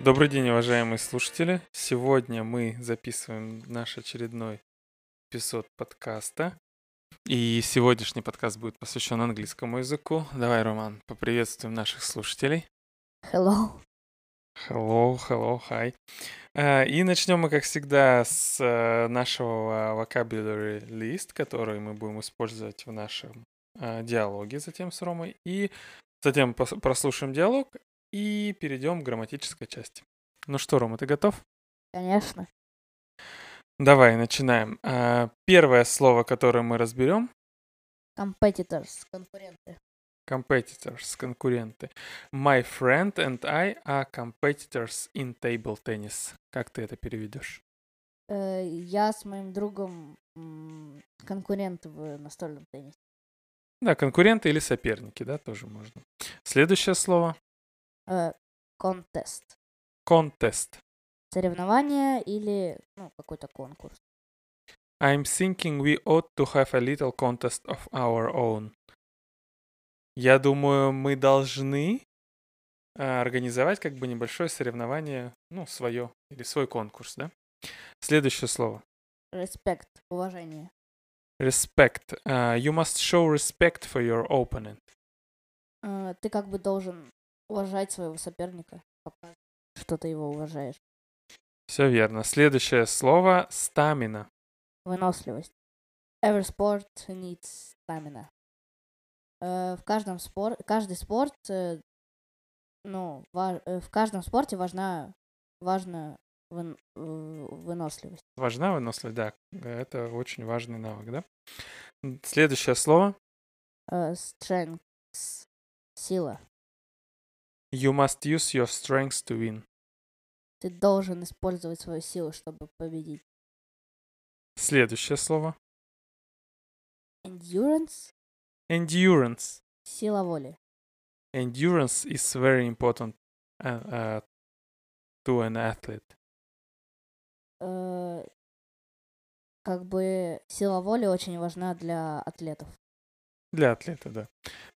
Добрый день, уважаемые слушатели. Сегодня мы записываем наш очередной эпизод подкаста. И сегодняшний подкаст будет посвящен английскому языку. Давай, Роман, поприветствуем наших слушателей. Hello. Hello, hello, hi. Uh, и начнем мы, как всегда, с uh, нашего vocabulary list, который мы будем использовать в нашем uh, диалоге затем с Ромой. И затем прослушаем диалог и перейдем к грамматической части. Ну что, Рома, ты готов? Конечно. Давай, начинаем. А, первое слово, которое мы разберем. Competitors, конкуренты. Competitors, конкуренты. My friend and I are competitors in table tennis. Как ты это переведешь? Э, я с моим другом конкуренты в настольном теннисе. Да, конкуренты или соперники, да, тоже можно. Следующее слово. Контест. Э, Contest. Соревнование или ну, какой-то конкурс. I'm thinking we ought to have a little contest of our own. Я думаю, мы должны а, организовать как бы небольшое соревнование, ну, свое, или свой конкурс, да? Следующее слово. Respect, уважение. Respect. Uh, you must show respect for your opponent. Uh, ты как бы должен уважать своего соперника, что ты его уважаешь. Все верно. Следующее слово стамина. Выносливость. Every sport needs stamina. Э, в каждом спор... каждый спорт, э, ну, ва... Э, в каждом спорте важна, важна вы... выносливость. Важна выносливость, да. Это очень важный навык, да? Следующее слово. Uh, strength. Сила. You must use your strengths to win. Ты должен использовать свою силу, чтобы победить. Следующее слово. Endurance. Endurance. Сила воли. Endurance is very important uh, uh, to an athlete. Uh, как бы сила воли очень важна для атлетов. Для атлета, да.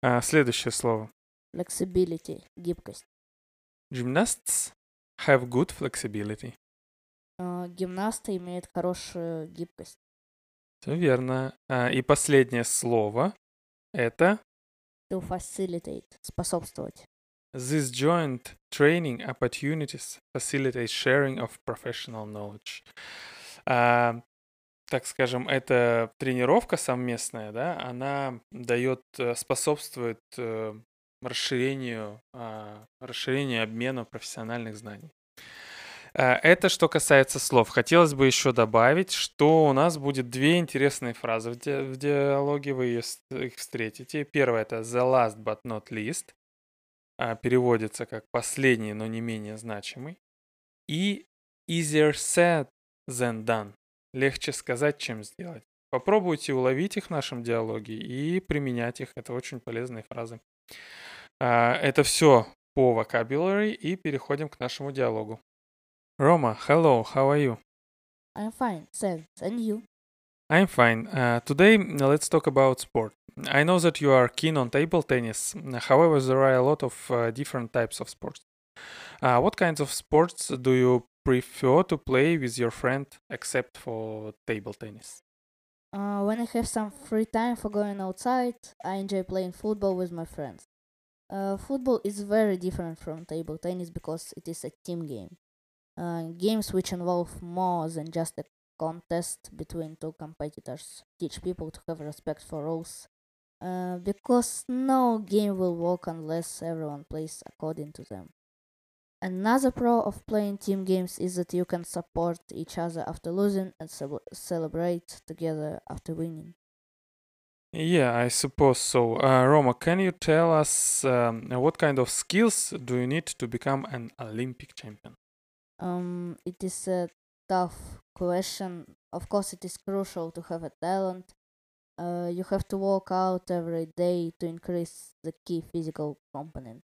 Uh, следующее слово. Flexibility, гибкость. Gymnasts have good flexibility. Uh, гимнасты имеют хорошую гибкость. Все верно. Uh, и последнее слово это to facilitate, способствовать. This joint training opportunities facilitate sharing of professional knowledge. Uh, так скажем, эта тренировка совместная, да, она дает, способствует расширению, а, расширению обмена профессиональных знаний. А, это что касается слов. Хотелось бы еще добавить, что у нас будет две интересные фразы в, ди- в диалоге, вы их встретите. Первая это the last but not least, а, переводится как последний, но не менее значимый. И easier said than done, легче сказать, чем сделать. Попробуйте уловить их в нашем диалоге и применять их. Это очень полезные фразы. А, это все по vocabulary и переходим к нашему диалогу. Рома, hello, how are you? I'm fine, thanks. And you? I'm fine. Uh, today, let's talk about sport. I know that you are keen on table tennis. However, there are a lot of uh, different types of sports. Uh, what kinds of sports do you prefer to play with your friend except for table tennis? Uh, when I have some free time for going outside, I enjoy playing football with my friends. Uh, football is very different from table tennis because it is a team game. Uh, games which involve more than just a contest between two competitors teach people to have respect for rules. Uh, because no game will work unless everyone plays according to them. Another pro of playing team games is that you can support each other after losing and celebrate together after winning. Yeah, I suppose so. Uh, Roma, can you tell us um, what kind of skills do you need to become an Olympic champion? Um, it is a tough question. Of course, it is crucial to have a talent. Uh, you have to work out every day to increase the key physical component.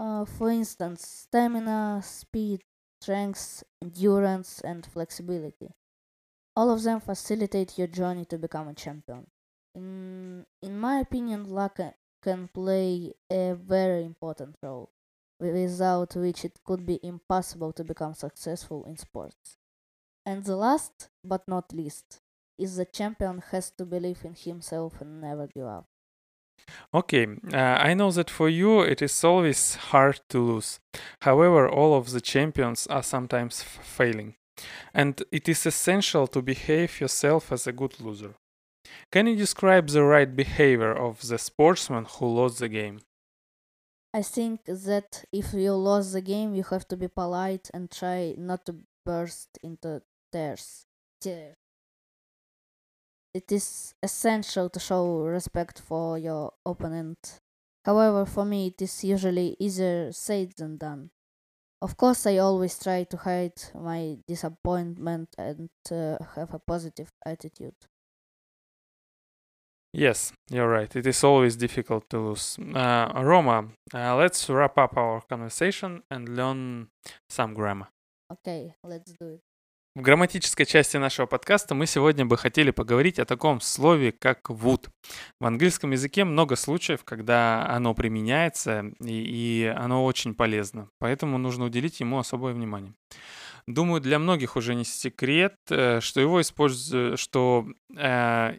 Uh, for instance, stamina, speed, strength, endurance, and flexibility. All of them facilitate your journey to become a champion. In, in my opinion, luck can play a very important role. without which it could be impossible to become successful in sports. And the last, but not least, is the champion has to believe in himself and never give up. Okay, uh, I know that for you it is always hard to lose. However, all of the champions are sometimes failing. And it is essential to behave yourself as a good loser. Can you describe the right behavior of the sportsman who lost the game? I think that if you lost the game, you have to be polite and try not to burst into tears. Tears. It is essential to show respect for your opponent. However, for me, it is usually easier said than done. Of course, I always try to hide my disappointment and uh, have a positive attitude. Yes, you're right. It is always difficult to lose. Uh, Roma, uh, let's wrap up our conversation and learn some grammar. Okay, let's do it. В грамматической части нашего подкаста мы сегодня бы хотели поговорить о таком слове, как would. В английском языке много случаев, когда оно применяется, и, и оно очень полезно. Поэтому нужно уделить ему особое внимание. Думаю, для многих уже не секрет, э, что его используют, что э,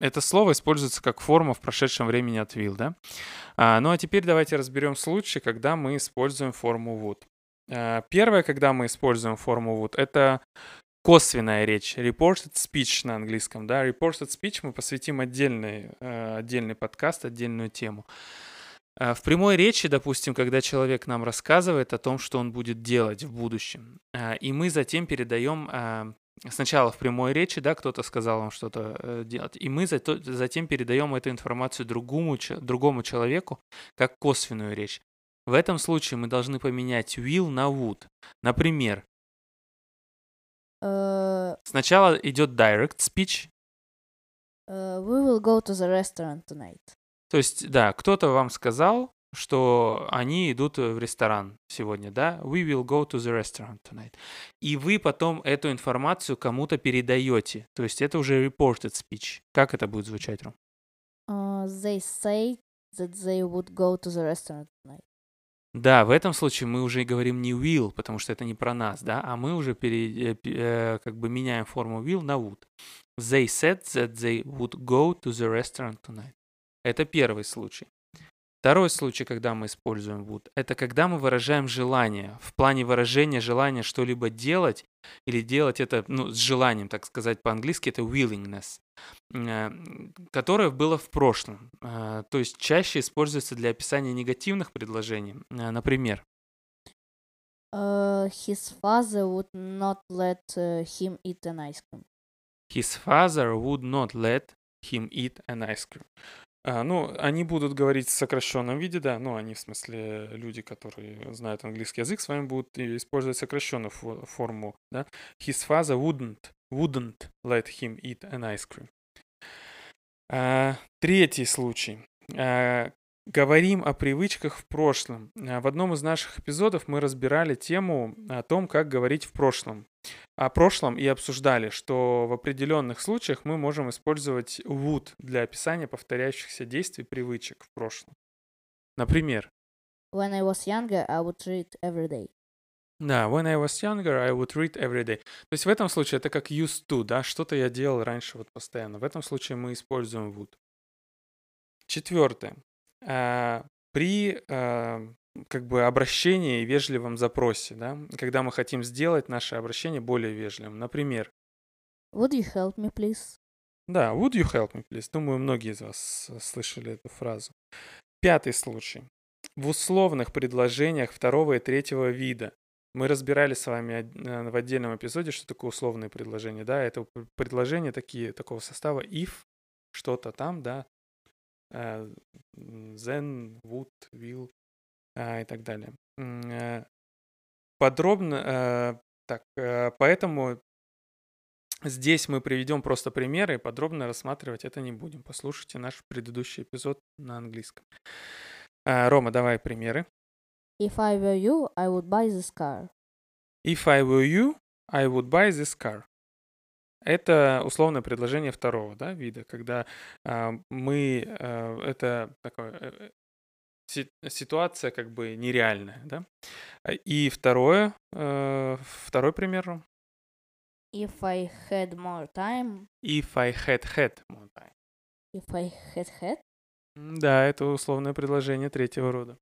это слово используется как форма в прошедшем времени от will, да? А, ну а теперь давайте разберем случаи, когда мы используем форму would. А, первое, когда мы используем форму would, это косвенная речь, reported speech на английском, да, reported speech мы посвятим отдельный, э, отдельный подкаст, отдельную тему. А, в прямой речи, допустим, когда человек нам рассказывает о том, что он будет делать в будущем, и мы затем передаем сначала в прямой речи, да, кто-то сказал вам что-то э, делать, и мы затем передаем эту информацию другому, другому человеку как косвенную речь. В этом случае мы должны поменять will на would. Например, Uh, сначала идет direct speech, uh, we will go to the restaurant tonight. то есть, да, кто-то вам сказал, что они идут в ресторан сегодня, да? We will go to the restaurant tonight. И вы потом эту информацию кому-то передаете. То есть это уже reported speech. Как это будет звучать, Ром? Uh, they say that they would go to the restaurant tonight. Да, в этом случае мы уже говорим не will, потому что это не про нас, да, а мы уже пере, э, э, как бы меняем форму will на would. They said that they would go to the restaurant tonight. Это первый случай. Второй случай, когда мы используем would, это когда мы выражаем желание. В плане выражения желания что-либо делать или делать это ну, с желанием, так сказать по-английски, это willingness, э, которое было в прошлом. Э, то есть чаще используется для описания негативных предложений. Э, например, Uh, his father would not let him eat an ice cream. His father would not let him eat an ice cream. А, ну, они будут говорить в сокращенном виде, да, ну, они, в смысле, люди, которые знают английский язык, с вами будут использовать сокращенную форму, да. His father wouldn't, wouldn't let him eat an ice cream. А, третий случай. А, Говорим о привычках в прошлом. В одном из наших эпизодов мы разбирали тему о том, как говорить в прошлом. О прошлом и обсуждали, что в определенных случаях мы можем использовать would для описания повторяющихся действий, привычек в прошлом. Например. When I was younger, I would read every day. Да, when I was younger, I would read every day. То есть в этом случае это как used to, да, что-то я делал раньше вот постоянно. В этом случае мы используем would. Четвертое. А, при а, как бы обращении и вежливом запросе, да, когда мы хотим сделать наше обращение более вежливым. Например. Would you help me, please? Да, would you help me, please? Думаю, многие из вас слышали эту фразу. Пятый случай. В условных предложениях второго и третьего вида. Мы разбирали с вами э, в отдельном эпизоде, что такое условные предложения. Да, это предложения такие, такого состава if, что-то там, да, then, would, will и так далее. Э, подробно, э, так, э, поэтому здесь мы приведем просто примеры, и подробно рассматривать это не будем. Послушайте наш предыдущий эпизод на английском. Рома, давай примеры. If I were you, I would buy this car. If I were you, I would buy this car. Это условное предложение второго да, вида, когда э, мы, э, это такое, э, си- ситуация как бы нереальная, да? А, И второе, э, второй пример. If I had more time, If I had had more time. if I had had, Да, это условное предложение третьего рода.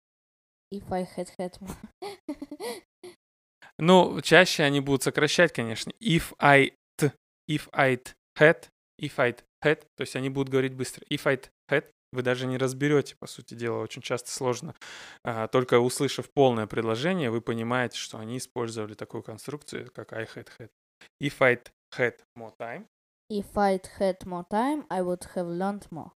if I had had more. Ну, чаще они будут сокращать, конечно. If I if I'd had, if I'd had, то есть они будут говорить быстро. If I'd had, вы даже не разберете, по сути дела, очень часто сложно. А, только услышав полное предложение, вы понимаете, что они использовали такую конструкцию, как I had had. If I'd had more time, if I'd had more time, I would have learned more.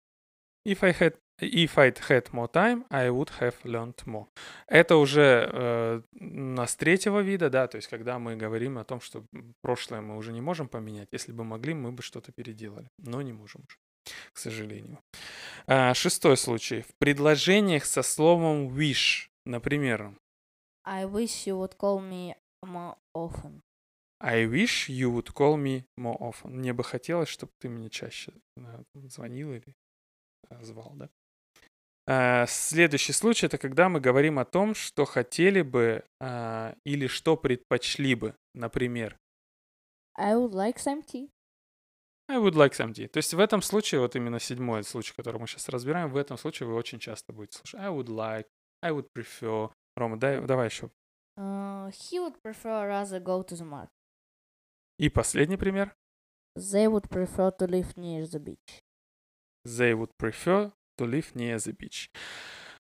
If I had If I'd had more time, I would have learned more. Это уже э, у нас третьего вида, да, то есть когда мы говорим о том, что прошлое мы уже не можем поменять. Если бы могли, мы бы что-то переделали, но не можем уже, к сожалению. А, шестой случай. В предложениях со словом wish, например, I wish you would call me more often. I wish you would call me more often. Мне бы хотелось, чтобы ты мне чаще э, звонил или э, звал, да? А, Следующий случай это когда мы говорим о том, что хотели бы а, или что предпочли бы. Например, I would like some tea. I would like some tea. То есть в этом случае, вот именно седьмой случай, который мы сейчас разбираем, в этом случае вы очень часто будете слушать I would like, I would prefer. Рома, дай, давай еще. Uh, he would prefer rather go to the market. И последний пример. They would prefer to live near the beach. They would prefer to live near the beach.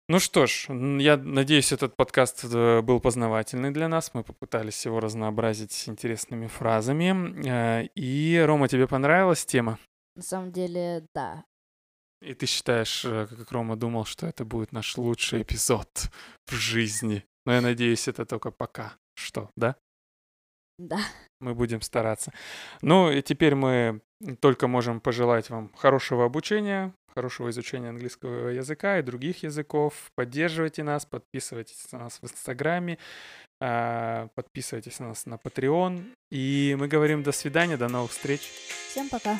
Ну что ж, я надеюсь, этот подкаст э, был познавательный для нас. Мы попытались его разнообразить интересными фразами. Э, И, Рома, тебе понравилась тема? На самом деле, да. И ты считаешь, э, как Рома думал, что это будет наш лучший эпизод в жизни. Но я надеюсь, это только пока что, да? Да. Мы будем стараться. Ну и теперь мы только можем пожелать вам хорошего обучения, хорошего изучения английского языка и других языков. Поддерживайте нас, подписывайтесь на нас в Инстаграме, а, подписывайтесь на нас на Patreon. И мы говорим до свидания, до новых встреч. Всем пока.